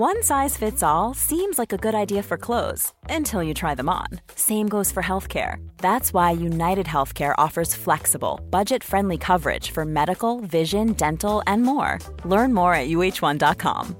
One size fits all seems like a good idea for clothes until you try them on. Same goes for healthcare. That's why United Healthcare offers flexible, budget friendly coverage for medical, vision, dental, and more. Learn more at uhone.com.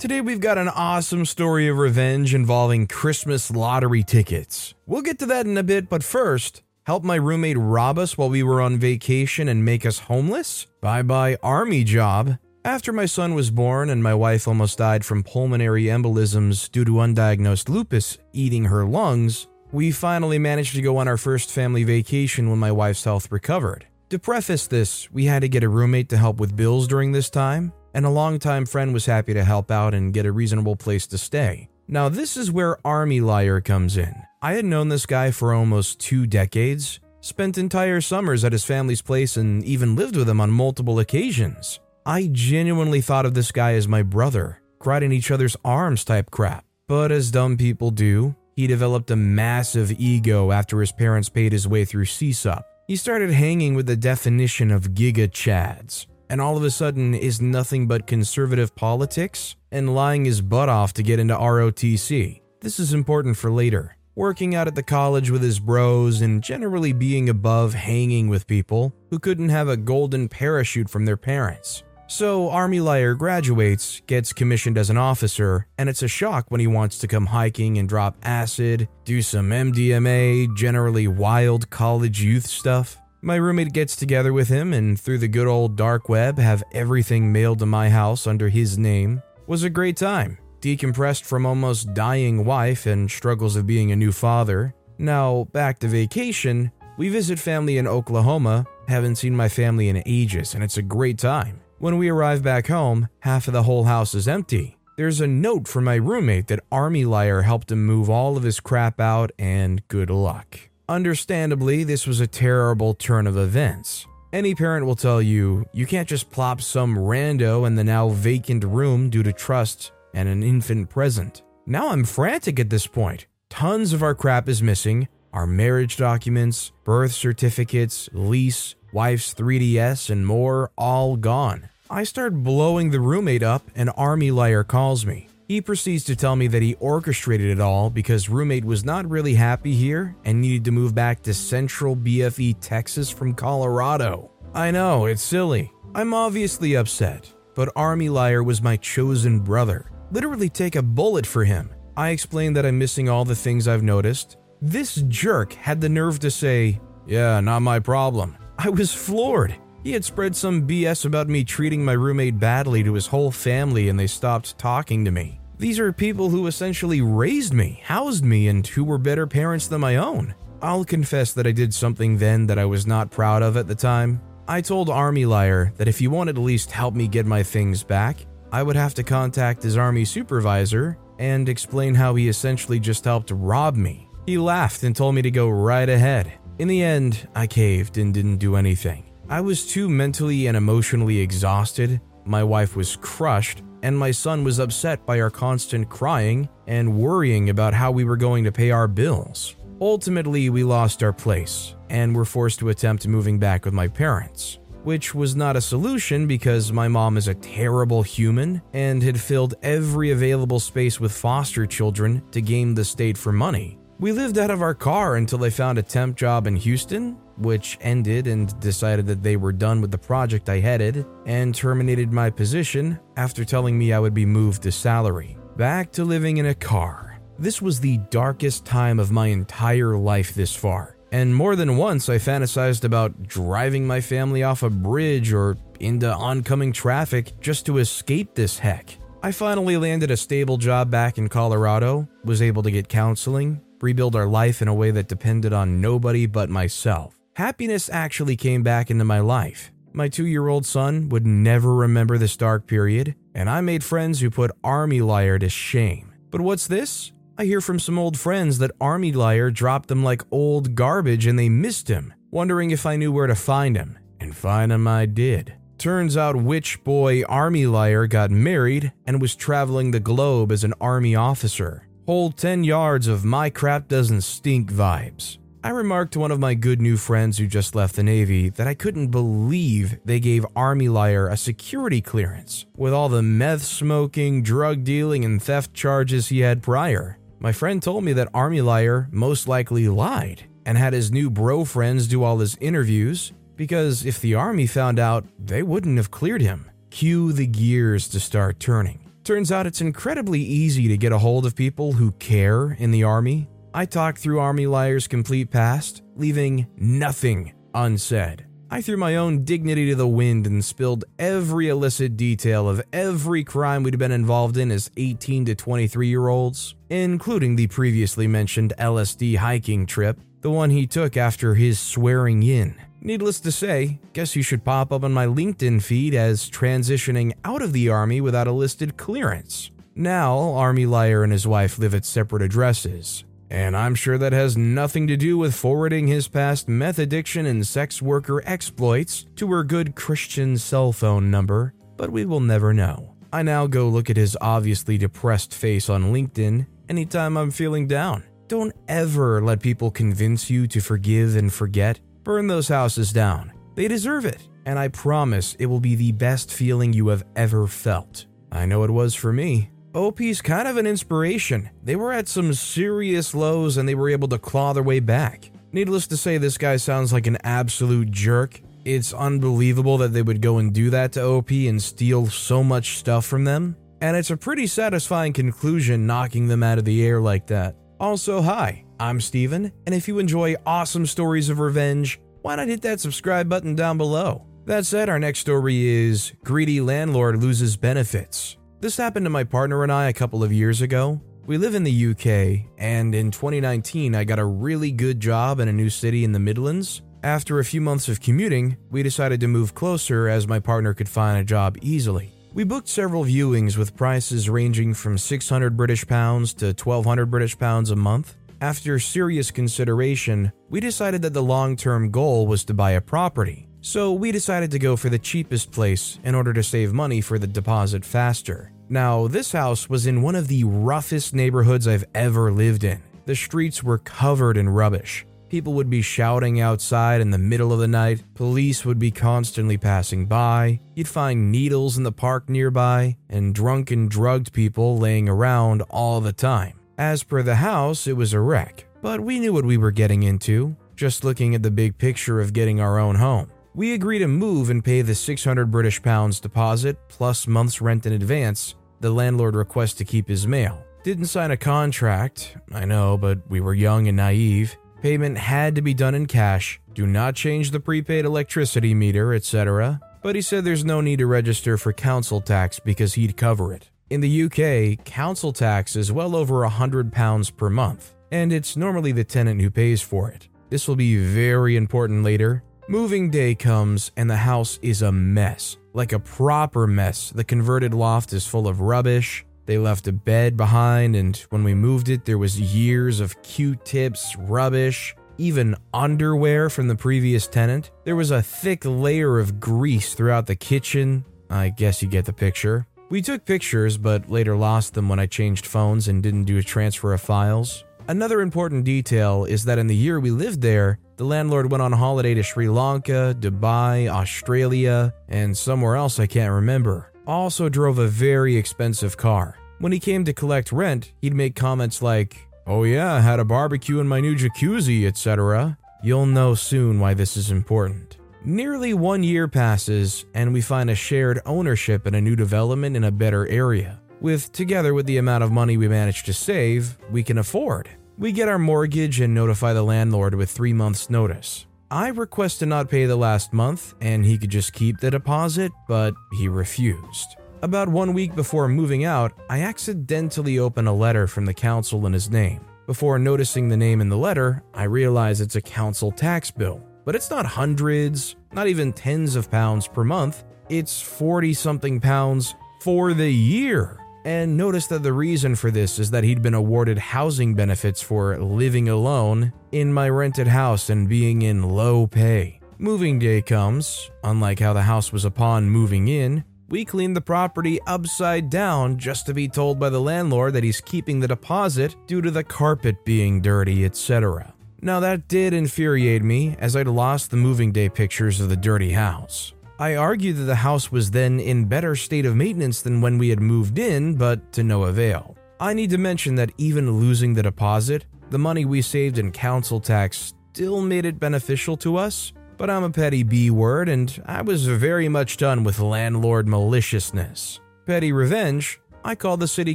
Today we've got an awesome story of revenge involving Christmas lottery tickets. We'll get to that in a bit, but first, help my roommate rob us while we were on vacation and make us homeless? Bye bye, army job. After my son was born and my wife almost died from pulmonary embolisms due to undiagnosed lupus eating her lungs, we finally managed to go on our first family vacation when my wife's health recovered. To preface this, we had to get a roommate to help with bills during this time, and a longtime friend was happy to help out and get a reasonable place to stay. Now, this is where Army Liar comes in. I had known this guy for almost two decades, spent entire summers at his family's place, and even lived with him on multiple occasions. I genuinely thought of this guy as my brother, cried in each other's arms type crap. But as dumb people do, he developed a massive ego after his parents paid his way through CSUP. He started hanging with the definition of Giga Chads, and all of a sudden is nothing but conservative politics and lying his butt off to get into ROTC. This is important for later. Working out at the college with his bros and generally being above hanging with people who couldn't have a golden parachute from their parents. So, Army Liar graduates, gets commissioned as an officer, and it's a shock when he wants to come hiking and drop acid, do some MDMA, generally wild college youth stuff. My roommate gets together with him and through the good old dark web have everything mailed to my house under his name. Was a great time. Decompressed from almost dying wife and struggles of being a new father. Now, back to vacation. We visit family in Oklahoma. Haven't seen my family in ages and it's a great time. When we arrive back home, half of the whole house is empty. There's a note from my roommate that Army Liar helped him move all of his crap out, and good luck. Understandably, this was a terrible turn of events. Any parent will tell you you can't just plop some rando in the now vacant room due to trust and an infant present. Now I'm frantic at this point. Tons of our crap is missing our marriage documents, birth certificates, lease, wife's 3DS, and more all gone. I start blowing the roommate up, and Army Liar calls me. He proceeds to tell me that he orchestrated it all because roommate was not really happy here and needed to move back to central BFE Texas from Colorado. I know, it's silly. I'm obviously upset, but Army Liar was my chosen brother. Literally take a bullet for him. I explain that I'm missing all the things I've noticed. This jerk had the nerve to say, Yeah, not my problem. I was floored. He had spread some BS about me treating my roommate badly to his whole family and they stopped talking to me. These are people who essentially raised me, housed me, and who were better parents than my own. I'll confess that I did something then that I was not proud of at the time. I told Army Liar that if he wanted at least help me get my things back, I would have to contact his army supervisor and explain how he essentially just helped rob me. He laughed and told me to go right ahead. In the end, I caved and didn't do anything. I was too mentally and emotionally exhausted, my wife was crushed, and my son was upset by our constant crying and worrying about how we were going to pay our bills. Ultimately, we lost our place and were forced to attempt moving back with my parents, which was not a solution because my mom is a terrible human and had filled every available space with foster children to game the state for money. We lived out of our car until they found a temp job in Houston which ended and decided that they were done with the project I headed and terminated my position after telling me I would be moved to salary. Back to living in a car. This was the darkest time of my entire life this far, and more than once I fantasized about driving my family off a bridge or into oncoming traffic just to escape this heck. I finally landed a stable job back in Colorado, was able to get counseling, rebuild our life in a way that depended on nobody but myself. Happiness actually came back into my life. My two year old son would never remember this dark period, and I made friends who put Army Liar to shame. But what's this? I hear from some old friends that Army Liar dropped them like old garbage and they missed him, wondering if I knew where to find him. And find him I did. Turns out Witch Boy Army Liar got married and was traveling the globe as an army officer. Whole 10 yards of my crap doesn't stink vibes. I remarked to one of my good new friends who just left the Navy that I couldn't believe they gave Army Liar a security clearance with all the meth smoking, drug dealing, and theft charges he had prior. My friend told me that Army Liar most likely lied and had his new bro friends do all his interviews because if the Army found out, they wouldn't have cleared him. Cue the gears to start turning. Turns out it's incredibly easy to get a hold of people who care in the Army. I talked through Army Liar's complete past, leaving nothing unsaid. I threw my own dignity to the wind and spilled every illicit detail of every crime we'd been involved in as 18 to 23 year olds, including the previously mentioned LSD hiking trip, the one he took after his swearing in. Needless to say, guess you should pop up on my LinkedIn feed as transitioning out of the Army without a listed clearance. Now, Army Liar and his wife live at separate addresses, and I'm sure that has nothing to do with forwarding his past meth addiction and sex worker exploits to her good Christian cell phone number, but we will never know. I now go look at his obviously depressed face on LinkedIn anytime I'm feeling down. Don't ever let people convince you to forgive and forget Burn those houses down. They deserve it, and I promise it will be the best feeling you have ever felt. I know it was for me. OP's kind of an inspiration. They were at some serious lows and they were able to claw their way back. Needless to say, this guy sounds like an absolute jerk. It's unbelievable that they would go and do that to OP and steal so much stuff from them. And it's a pretty satisfying conclusion knocking them out of the air like that. Also, hi, I'm Steven, and if you enjoy awesome stories of revenge, why not hit that subscribe button down below? That said, our next story is Greedy Landlord Loses Benefits. This happened to my partner and I a couple of years ago. We live in the UK, and in 2019, I got a really good job in a new city in the Midlands. After a few months of commuting, we decided to move closer as my partner could find a job easily. We booked several viewings with prices ranging from 600 British pounds to 1200 British pounds a month. After serious consideration, we decided that the long term goal was to buy a property. So we decided to go for the cheapest place in order to save money for the deposit faster. Now, this house was in one of the roughest neighborhoods I've ever lived in. The streets were covered in rubbish. People would be shouting outside in the middle of the night. Police would be constantly passing by. You'd find needles in the park nearby, and drunken, drugged people laying around all the time. As per the house, it was a wreck, but we knew what we were getting into, just looking at the big picture of getting our own home. We agreed to move and pay the 600 British pounds deposit plus month's rent in advance. The landlord requests to keep his mail. Didn't sign a contract, I know, but we were young and naive. Payment had to be done in cash. Do not change the prepaid electricity meter, etc. But he said there's no need to register for council tax because he'd cover it. In the UK, council tax is well over £100 per month, and it's normally the tenant who pays for it. This will be very important later. Moving day comes, and the house is a mess. Like a proper mess. The converted loft is full of rubbish. They left a bed behind, and when we moved it, there was years of Q tips, rubbish, even underwear from the previous tenant. There was a thick layer of grease throughout the kitchen. I guess you get the picture. We took pictures, but later lost them when I changed phones and didn't do a transfer of files. Another important detail is that in the year we lived there, the landlord went on holiday to Sri Lanka, Dubai, Australia, and somewhere else I can't remember. Also drove a very expensive car. When he came to collect rent, he'd make comments like, Oh yeah, I had a barbecue in my new jacuzzi, etc. You'll know soon why this is important. Nearly one year passes, and we find a shared ownership in a new development in a better area. With together with the amount of money we managed to save, we can afford. We get our mortgage and notify the landlord with three months' notice. I request to not pay the last month, and he could just keep the deposit, but he refused. About one week before moving out, I accidentally open a letter from the council in his name. Before noticing the name in the letter, I realize it's a council tax bill. But it's not hundreds, not even tens of pounds per month. It's 40 something pounds for the year. And notice that the reason for this is that he'd been awarded housing benefits for living alone in my rented house and being in low pay. Moving day comes, unlike how the house was upon moving in, we clean the property upside down just to be told by the landlord that he's keeping the deposit due to the carpet being dirty, etc. Now, that did infuriate me as I'd lost the moving day pictures of the dirty house. I argued that the house was then in better state of maintenance than when we had moved in, but to no avail. I need to mention that even losing the deposit, the money we saved in council tax still made it beneficial to us. But I'm a petty B word, and I was very much done with landlord maliciousness. Petty revenge, I called the city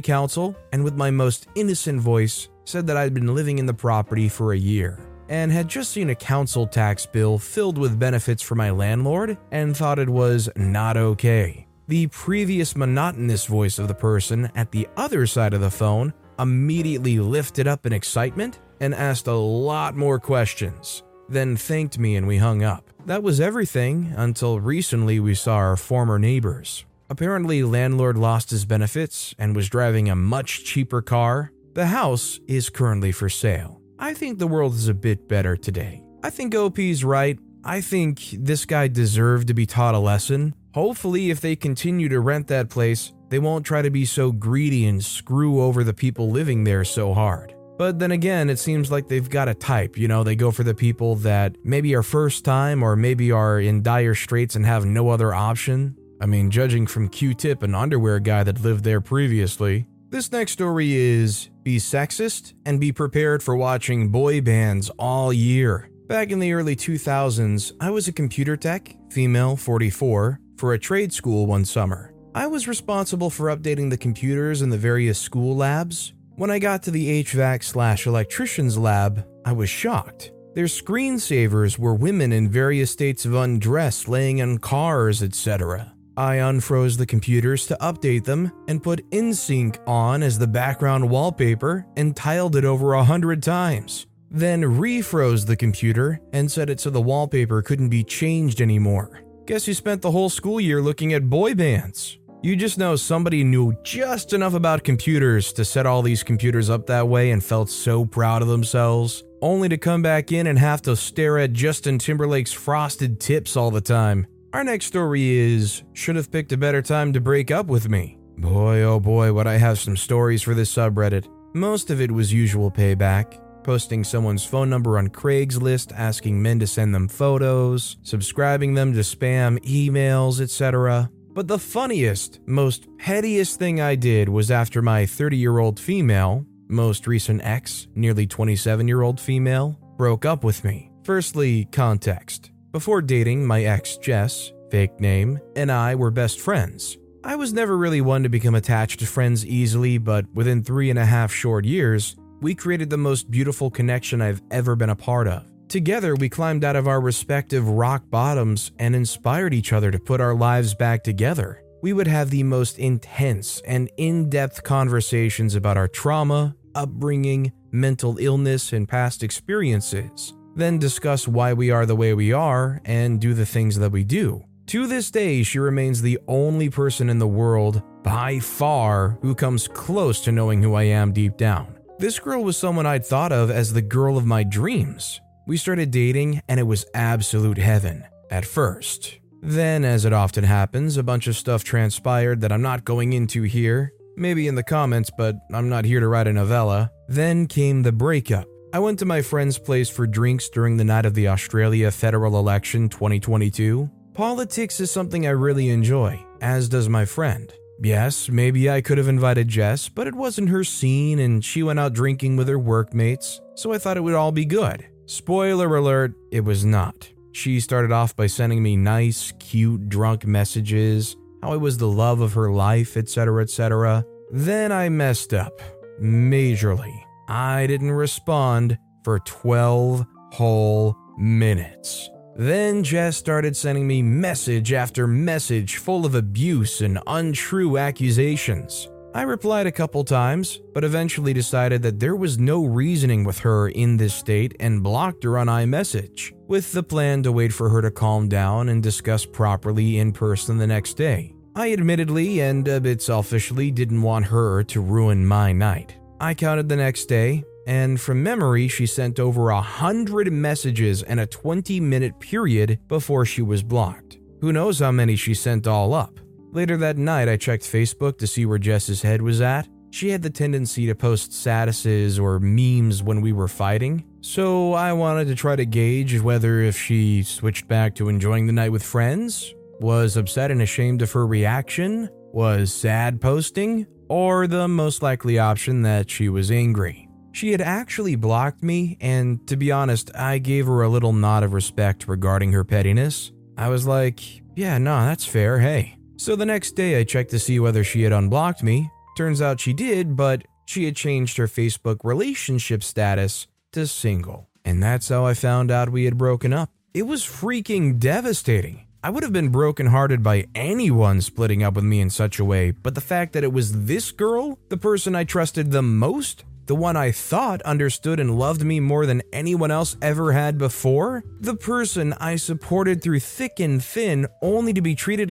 council and, with my most innocent voice, said that I'd been living in the property for a year and had just seen a council tax bill filled with benefits for my landlord and thought it was not okay. The previous monotonous voice of the person at the other side of the phone immediately lifted up in excitement and asked a lot more questions, then thanked me and we hung up. That was everything until recently we saw our former neighbors. Apparently, landlord lost his benefits and was driving a much cheaper car. The house is currently for sale. I think the world is a bit better today. I think OP's right. I think this guy deserved to be taught a lesson. Hopefully, if they continue to rent that place, they won't try to be so greedy and screw over the people living there so hard. But then again, it seems like they've got a type. You know, they go for the people that maybe are first time or maybe are in dire straits and have no other option. I mean, judging from Q Tip, an underwear guy that lived there previously. This next story is Be Sexist and Be Prepared for Watching Boy Bands All Year. Back in the early 2000s, I was a computer tech, female 44, for a trade school one summer. I was responsible for updating the computers in the various school labs. When I got to the HVAC slash electrician's lab, I was shocked. Their screensavers were women in various states of undress laying on cars, etc. I unfroze the computers to update them and put NSYNC on as the background wallpaper and tiled it over a hundred times. Then refroze the computer and set it so the wallpaper couldn't be changed anymore. Guess you spent the whole school year looking at boy bands. You just know somebody knew just enough about computers to set all these computers up that way and felt so proud of themselves, only to come back in and have to stare at Justin Timberlake's frosted tips all the time. Our next story is Should have picked a better time to break up with me. Boy, oh boy, would I have some stories for this subreddit. Most of it was usual payback posting someone's phone number on Craigslist, asking men to send them photos, subscribing them to spam emails, etc. But the funniest, most pettiest thing I did was after my 30 year old female, most recent ex, nearly 27 year old female, broke up with me. Firstly, context. Before dating, my ex, Jess, fake name, and I were best friends. I was never really one to become attached to friends easily, but within three and a half short years, we created the most beautiful connection I've ever been a part of. Together, we climbed out of our respective rock bottoms and inspired each other to put our lives back together. We would have the most intense and in depth conversations about our trauma, upbringing, mental illness, and past experiences, then discuss why we are the way we are and do the things that we do. To this day, she remains the only person in the world, by far, who comes close to knowing who I am deep down. This girl was someone I'd thought of as the girl of my dreams. We started dating, and it was absolute heaven at first. Then, as it often happens, a bunch of stuff transpired that I'm not going into here. Maybe in the comments, but I'm not here to write a novella. Then came the breakup. I went to my friend's place for drinks during the night of the Australia federal election 2022. Politics is something I really enjoy, as does my friend. Yes, maybe I could have invited Jess, but it wasn't her scene and she went out drinking with her workmates, so I thought it would all be good. Spoiler alert, it was not. She started off by sending me nice, cute, drunk messages, how I was the love of her life, etc., etc. Then I messed up. Majorly. I didn't respond for 12 whole minutes. Then Jess started sending me message after message full of abuse and untrue accusations. I replied a couple times, but eventually decided that there was no reasoning with her in this state and blocked her on iMessage, with the plan to wait for her to calm down and discuss properly in person the next day. I admittedly and a bit selfishly didn't want her to ruin my night. I counted the next day, and from memory, she sent over a hundred messages in a 20 minute period before she was blocked. Who knows how many she sent all up? Later that night, I checked Facebook to see where Jess's head was at. She had the tendency to post statuses or memes when we were fighting. So I wanted to try to gauge whether if she switched back to enjoying the night with friends, was upset and ashamed of her reaction, was sad posting, or the most likely option that she was angry. She had actually blocked me, and to be honest, I gave her a little nod of respect regarding her pettiness. I was like, yeah, no, that's fair, hey. So the next day I checked to see whether she had unblocked me. Turns out she did, but she had changed her Facebook relationship status to single. And that's how I found out we had broken up. It was freaking devastating. I would have been brokenhearted by anyone splitting up with me in such a way, but the fact that it was this girl, the person I trusted the most, the one I thought understood and loved me more than anyone else ever had before, the person I supported through thick and thin, only to be treated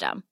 system.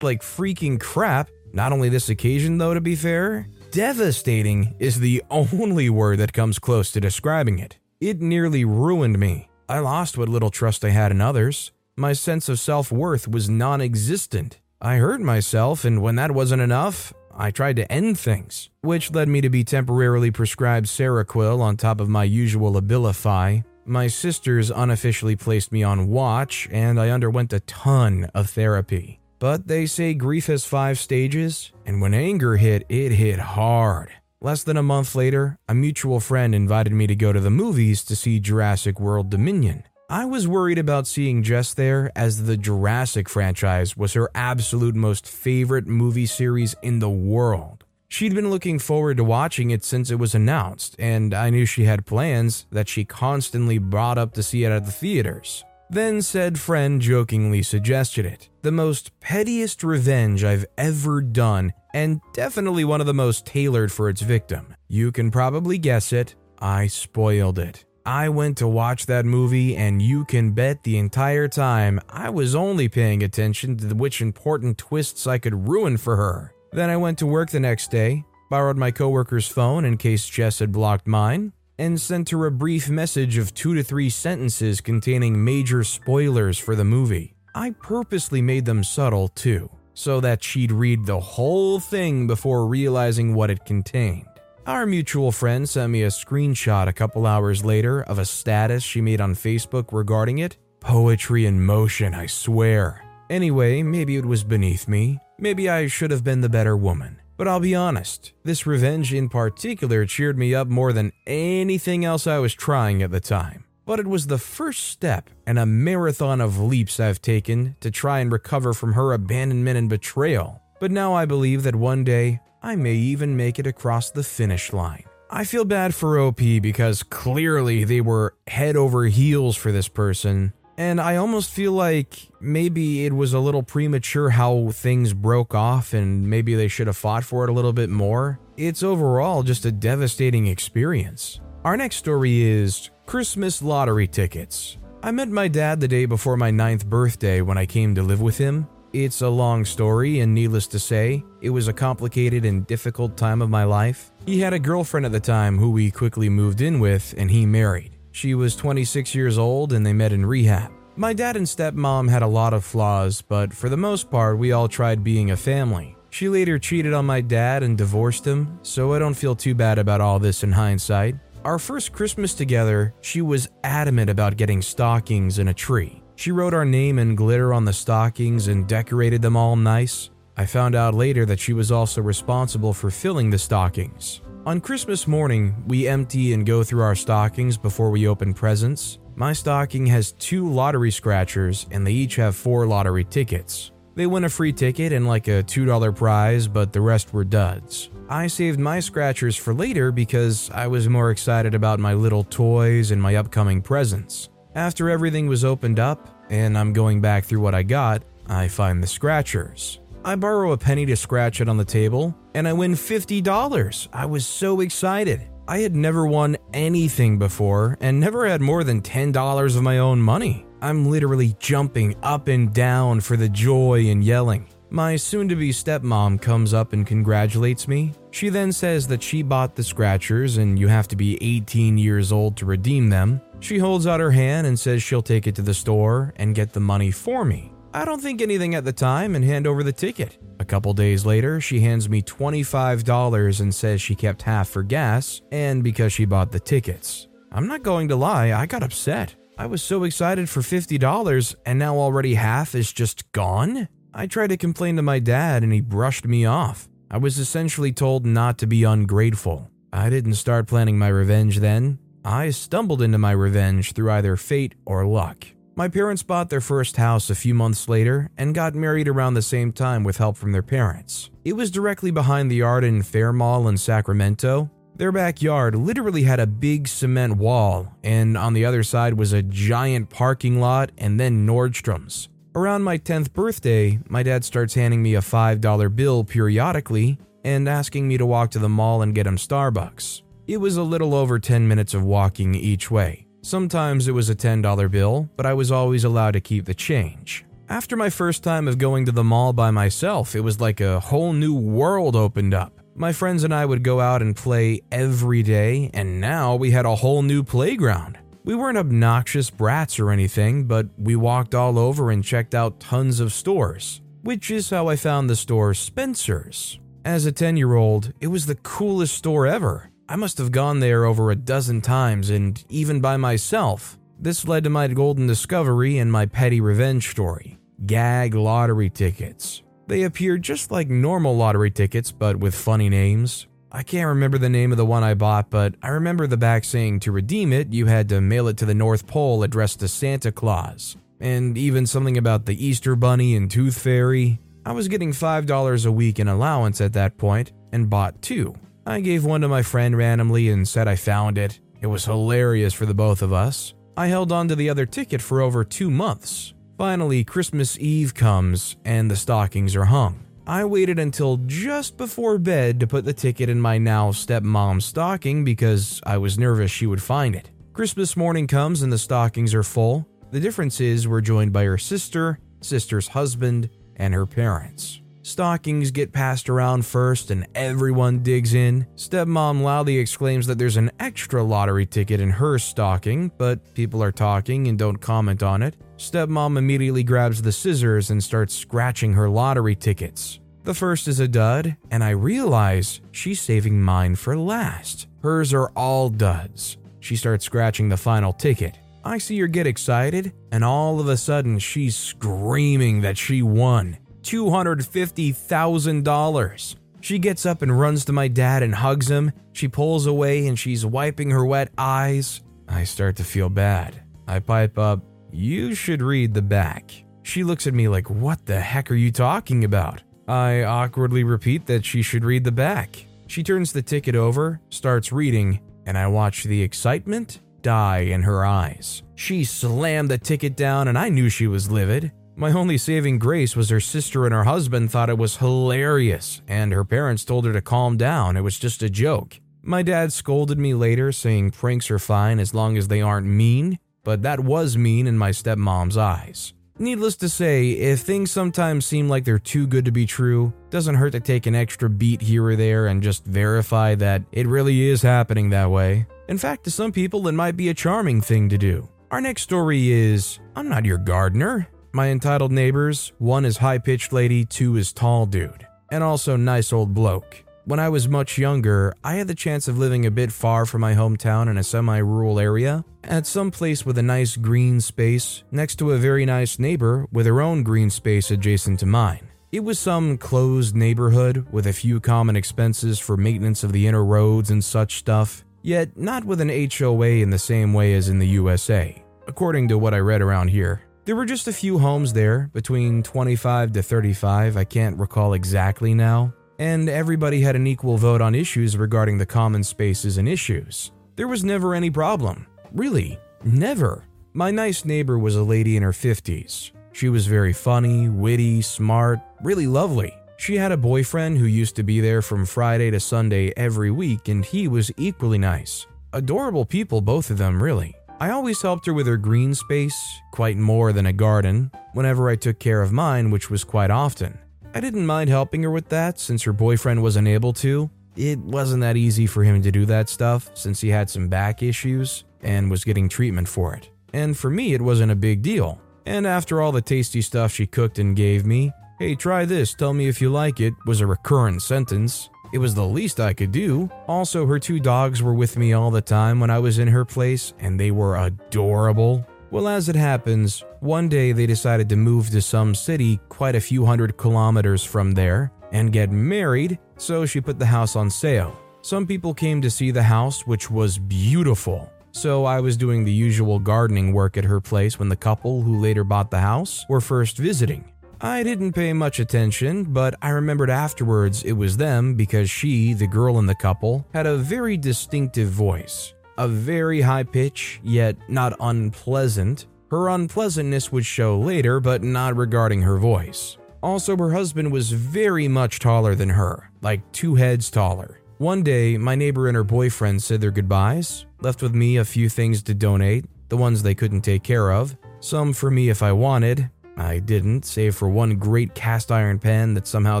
like freaking crap. Not only this occasion, though, to be fair, devastating is the only word that comes close to describing it. It nearly ruined me. I lost what little trust I had in others. My sense of self worth was non existent. I hurt myself, and when that wasn't enough, I tried to end things, which led me to be temporarily prescribed Seroquel on top of my usual Abilify. My sisters unofficially placed me on watch, and I underwent a ton of therapy. But they say grief has five stages, and when anger hit, it hit hard. Less than a month later, a mutual friend invited me to go to the movies to see Jurassic World Dominion. I was worried about seeing Jess there as the Jurassic franchise was her absolute most favorite movie series in the world. She'd been looking forward to watching it since it was announced, and I knew she had plans that she constantly brought up to see it at the theaters. Then said friend jokingly suggested it. The most pettiest revenge I've ever done, and definitely one of the most tailored for its victim. You can probably guess it, I spoiled it. I went to watch that movie, and you can bet the entire time I was only paying attention to which important twists I could ruin for her. Then I went to work the next day, borrowed my coworker's phone in case Jess had blocked mine, and sent her a brief message of two to three sentences containing major spoilers for the movie. I purposely made them subtle too, so that she'd read the whole thing before realizing what it contained. Our mutual friend sent me a screenshot a couple hours later of a status she made on Facebook regarding it. Poetry in motion, I swear. Anyway, maybe it was beneath me. Maybe I should have been the better woman. But I'll be honest, this revenge in particular cheered me up more than anything else I was trying at the time. But it was the first step in a marathon of leaps I've taken to try and recover from her abandonment and betrayal. But now I believe that one day I may even make it across the finish line. I feel bad for OP because clearly they were head over heels for this person, and I almost feel like maybe it was a little premature how things broke off and maybe they should have fought for it a little bit more. It's overall just a devastating experience. Our next story is Christmas lottery tickets. I met my dad the day before my ninth birthday when I came to live with him. It's a long story, and needless to say, it was a complicated and difficult time of my life. He had a girlfriend at the time who we quickly moved in with, and he married. She was 26 years old, and they met in rehab. My dad and stepmom had a lot of flaws, but for the most part, we all tried being a family. She later cheated on my dad and divorced him, so I don't feel too bad about all this in hindsight. Our first Christmas together, she was adamant about getting stockings and a tree. She wrote our name in glitter on the stockings and decorated them all nice. I found out later that she was also responsible for filling the stockings. On Christmas morning, we empty and go through our stockings before we open presents. My stocking has two lottery scratchers, and they each have four lottery tickets. They win a free ticket and like a $2 prize, but the rest were duds. I saved my scratchers for later because I was more excited about my little toys and my upcoming presents. After everything was opened up, and I'm going back through what I got, I find the scratchers. I borrow a penny to scratch it on the table, and I win $50. I was so excited. I had never won anything before and never had more than $10 of my own money. I'm literally jumping up and down for the joy and yelling. My soon to be stepmom comes up and congratulates me. She then says that she bought the scratchers and you have to be 18 years old to redeem them. She holds out her hand and says she'll take it to the store and get the money for me. I don't think anything at the time and hand over the ticket. A couple days later, she hands me $25 and says she kept half for gas and because she bought the tickets. I'm not going to lie, I got upset. I was so excited for $50 and now already half is just gone? I tried to complain to my dad and he brushed me off. I was essentially told not to be ungrateful. I didn't start planning my revenge then. I stumbled into my revenge through either fate or luck. My parents bought their first house a few months later and got married around the same time with help from their parents. It was directly behind the Arden Fair Mall in Sacramento. Their backyard literally had a big cement wall, and on the other side was a giant parking lot and then Nordstrom's. Around my 10th birthday, my dad starts handing me a $5 bill periodically and asking me to walk to the mall and get him Starbucks. It was a little over 10 minutes of walking each way. Sometimes it was a $10 bill, but I was always allowed to keep the change. After my first time of going to the mall by myself, it was like a whole new world opened up. My friends and I would go out and play every day, and now we had a whole new playground. We weren't obnoxious brats or anything, but we walked all over and checked out tons of stores, which is how I found the store Spencer's. As a 10 year old, it was the coolest store ever. I must have gone there over a dozen times and even by myself. This led to my golden discovery and my petty revenge story gag lottery tickets. They appear just like normal lottery tickets, but with funny names. I can't remember the name of the one I bought, but I remember the back saying to redeem it, you had to mail it to the North Pole addressed to Santa Claus. And even something about the Easter Bunny and Tooth Fairy. I was getting $5 a week in allowance at that point and bought two. I gave one to my friend randomly and said I found it. It was hilarious for the both of us. I held on to the other ticket for over two months. Finally, Christmas Eve comes and the stockings are hung. I waited until just before bed to put the ticket in my now stepmom's stocking because I was nervous she would find it. Christmas morning comes and the stockings are full. The difference is we're joined by her sister, sister's husband, and her parents. Stockings get passed around first and everyone digs in. Stepmom loudly exclaims that there's an extra lottery ticket in her stocking, but people are talking and don't comment on it. Stepmom immediately grabs the scissors and starts scratching her lottery tickets. The first is a dud, and I realize she's saving mine for last. Hers are all duds. She starts scratching the final ticket. I see her get excited, and all of a sudden she's screaming that she won. $250,000. She gets up and runs to my dad and hugs him. She pulls away and she's wiping her wet eyes. I start to feel bad. I pipe up, You should read the back. She looks at me like, What the heck are you talking about? I awkwardly repeat that she should read the back. She turns the ticket over, starts reading, and I watch the excitement die in her eyes. She slammed the ticket down, and I knew she was livid. My only saving grace was her sister and her husband thought it was hilarious, and her parents told her to calm down, it was just a joke. My dad scolded me later, saying pranks are fine as long as they aren't mean, but that was mean in my stepmom's eyes. Needless to say, if things sometimes seem like they're too good to be true, doesn't hurt to take an extra beat here or there and just verify that it really is happening that way. In fact, to some people, it might be a charming thing to do. Our next story is I'm not your gardener. My entitled neighbors one is high pitched lady, two is tall dude, and also nice old bloke. When I was much younger, I had the chance of living a bit far from my hometown in a semi rural area, at some place with a nice green space, next to a very nice neighbor with her own green space adjacent to mine. It was some closed neighborhood with a few common expenses for maintenance of the inner roads and such stuff, yet not with an HOA in the same way as in the USA, according to what I read around here. There were just a few homes there, between 25 to 35, I can't recall exactly now, and everybody had an equal vote on issues regarding the common spaces and issues. There was never any problem. Really, never. My nice neighbor was a lady in her 50s. She was very funny, witty, smart, really lovely. She had a boyfriend who used to be there from Friday to Sunday every week, and he was equally nice. Adorable people, both of them, really. I always helped her with her green space, quite more than a garden, whenever I took care of mine, which was quite often. I didn't mind helping her with that since her boyfriend wasn't able to. It wasn't that easy for him to do that stuff since he had some back issues and was getting treatment for it. And for me, it wasn't a big deal. And after all the tasty stuff she cooked and gave me, hey, try this, tell me if you like it, was a recurrent sentence. It was the least I could do. Also, her two dogs were with me all the time when I was in her place, and they were adorable. Well, as it happens, one day they decided to move to some city quite a few hundred kilometers from there and get married, so she put the house on sale. Some people came to see the house, which was beautiful. So I was doing the usual gardening work at her place when the couple who later bought the house were first visiting. I didn't pay much attention, but I remembered afterwards it was them because she, the girl in the couple, had a very distinctive voice. A very high pitch, yet not unpleasant. Her unpleasantness would show later, but not regarding her voice. Also, her husband was very much taller than her, like two heads taller. One day, my neighbor and her boyfriend said their goodbyes, left with me a few things to donate, the ones they couldn't take care of, some for me if I wanted, I didn't, save for one great cast iron pen that somehow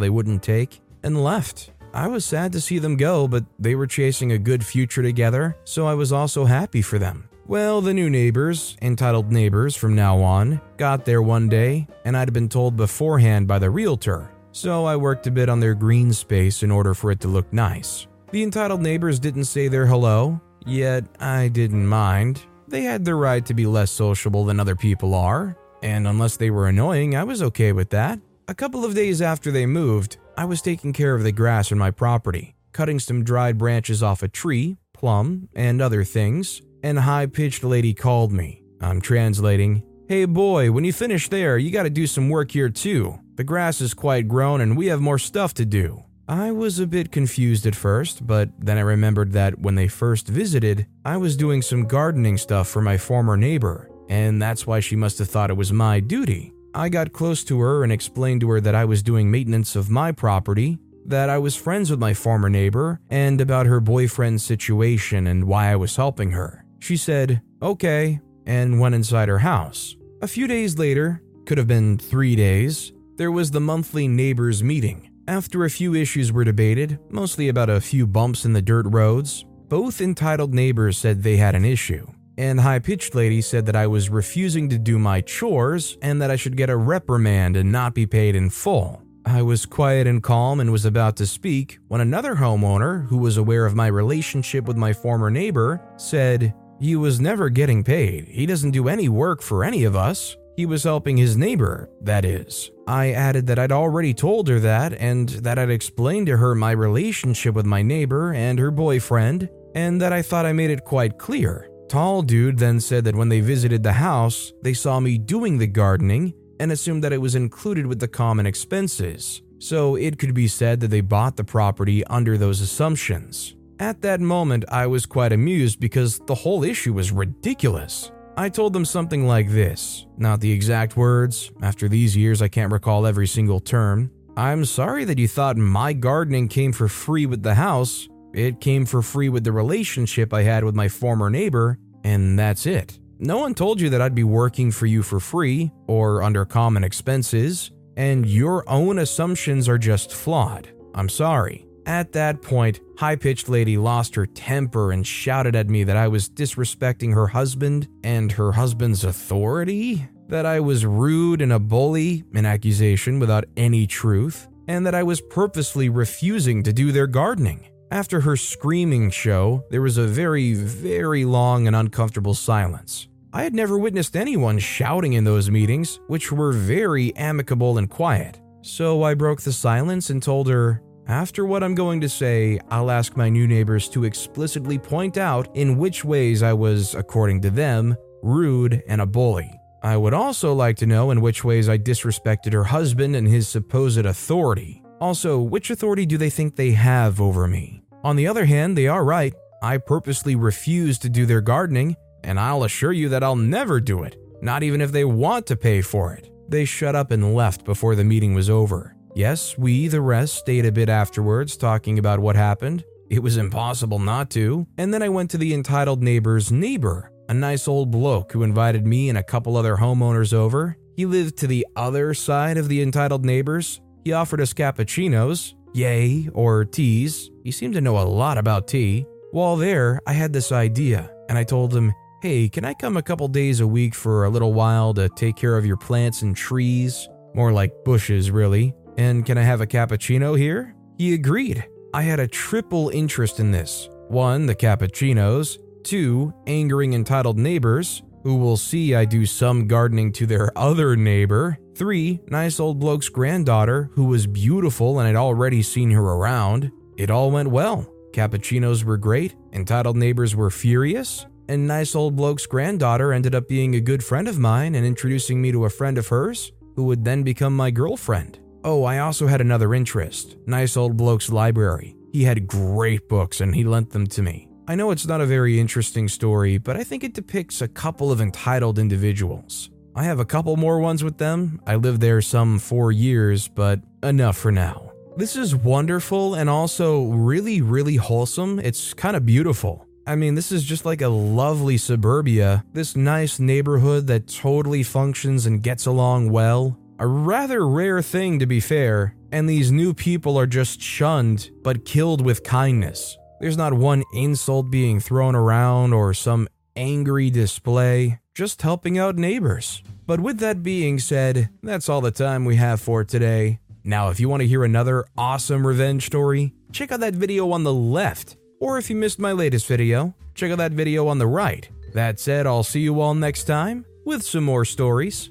they wouldn't take, and left. I was sad to see them go, but they were chasing a good future together, so I was also happy for them. Well, the new neighbors, entitled neighbors from now on, got there one day, and I'd been told beforehand by the realtor, so I worked a bit on their green space in order for it to look nice. The entitled neighbors didn't say their hello, yet I didn't mind. They had the right to be less sociable than other people are, and unless they were annoying, I was okay with that. A couple of days after they moved, I was taking care of the grass on my property, cutting some dried branches off a tree, plum, and other things, and a high pitched lady called me. I'm translating. Hey boy, when you finish there, you gotta do some work here too. The grass is quite grown and we have more stuff to do. I was a bit confused at first, but then I remembered that when they first visited, I was doing some gardening stuff for my former neighbor, and that's why she must have thought it was my duty. I got close to her and explained to her that I was doing maintenance of my property, that I was friends with my former neighbor, and about her boyfriend's situation and why I was helping her. She said, okay, and went inside her house. A few days later, could have been three days, there was the monthly neighbors meeting. After a few issues were debated, mostly about a few bumps in the dirt roads, both entitled neighbors said they had an issue and high pitched lady said that I was refusing to do my chores and that I should get a reprimand and not be paid in full. I was quiet and calm and was about to speak when another homeowner, who was aware of my relationship with my former neighbor, said, He was never getting paid. He doesn't do any work for any of us. He was helping his neighbor, that is. I added that I'd already told her that and that I'd explained to her my relationship with my neighbor and her boyfriend, and that I thought I made it quite clear. Tall dude then said that when they visited the house, they saw me doing the gardening and assumed that it was included with the common expenses. So it could be said that they bought the property under those assumptions. At that moment, I was quite amused because the whole issue was ridiculous. I told them something like this, not the exact words, after these years I can't recall every single term. I'm sorry that you thought my gardening came for free with the house, it came for free with the relationship I had with my former neighbor, and that's it. No one told you that I'd be working for you for free or under common expenses, and your own assumptions are just flawed. I'm sorry. At that point, high pitched lady lost her temper and shouted at me that I was disrespecting her husband and her husband's authority, that I was rude and a bully, an accusation without any truth, and that I was purposely refusing to do their gardening. After her screaming show, there was a very, very long and uncomfortable silence. I had never witnessed anyone shouting in those meetings, which were very amicable and quiet. So I broke the silence and told her, after what I'm going to say, I'll ask my new neighbors to explicitly point out in which ways I was, according to them, rude and a bully. I would also like to know in which ways I disrespected her husband and his supposed authority. Also, which authority do they think they have over me? On the other hand, they are right. I purposely refuse to do their gardening, and I'll assure you that I'll never do it, not even if they want to pay for it. They shut up and left before the meeting was over. Yes, we, the rest, stayed a bit afterwards talking about what happened. It was impossible not to. And then I went to the entitled neighbor's neighbor, a nice old bloke who invited me and a couple other homeowners over. He lived to the other side of the entitled neighbors. He offered us cappuccinos, yay, or teas. He seemed to know a lot about tea. While there, I had this idea, and I told him, Hey, can I come a couple days a week for a little while to take care of your plants and trees? More like bushes, really. And can I have a cappuccino here? He agreed. I had a triple interest in this one, the cappuccinos, two, angering entitled neighbors, who will see I do some gardening to their other neighbor, three, nice old bloke's granddaughter, who was beautiful and I'd already seen her around. It all went well. Cappuccinos were great, entitled neighbors were furious, and nice old bloke's granddaughter ended up being a good friend of mine and introducing me to a friend of hers, who would then become my girlfriend. Oh, I also had another interest nice old bloke's library. He had great books and he lent them to me. I know it's not a very interesting story, but I think it depicts a couple of entitled individuals. I have a couple more ones with them. I lived there some four years, but enough for now. This is wonderful and also really, really wholesome. It's kind of beautiful. I mean, this is just like a lovely suburbia, this nice neighborhood that totally functions and gets along well. A rather rare thing, to be fair, and these new people are just shunned but killed with kindness. There's not one insult being thrown around or some angry display, just helping out neighbors. But with that being said, that's all the time we have for today. Now, if you want to hear another awesome revenge story, check out that video on the left. Or if you missed my latest video, check out that video on the right. That said, I'll see you all next time with some more stories.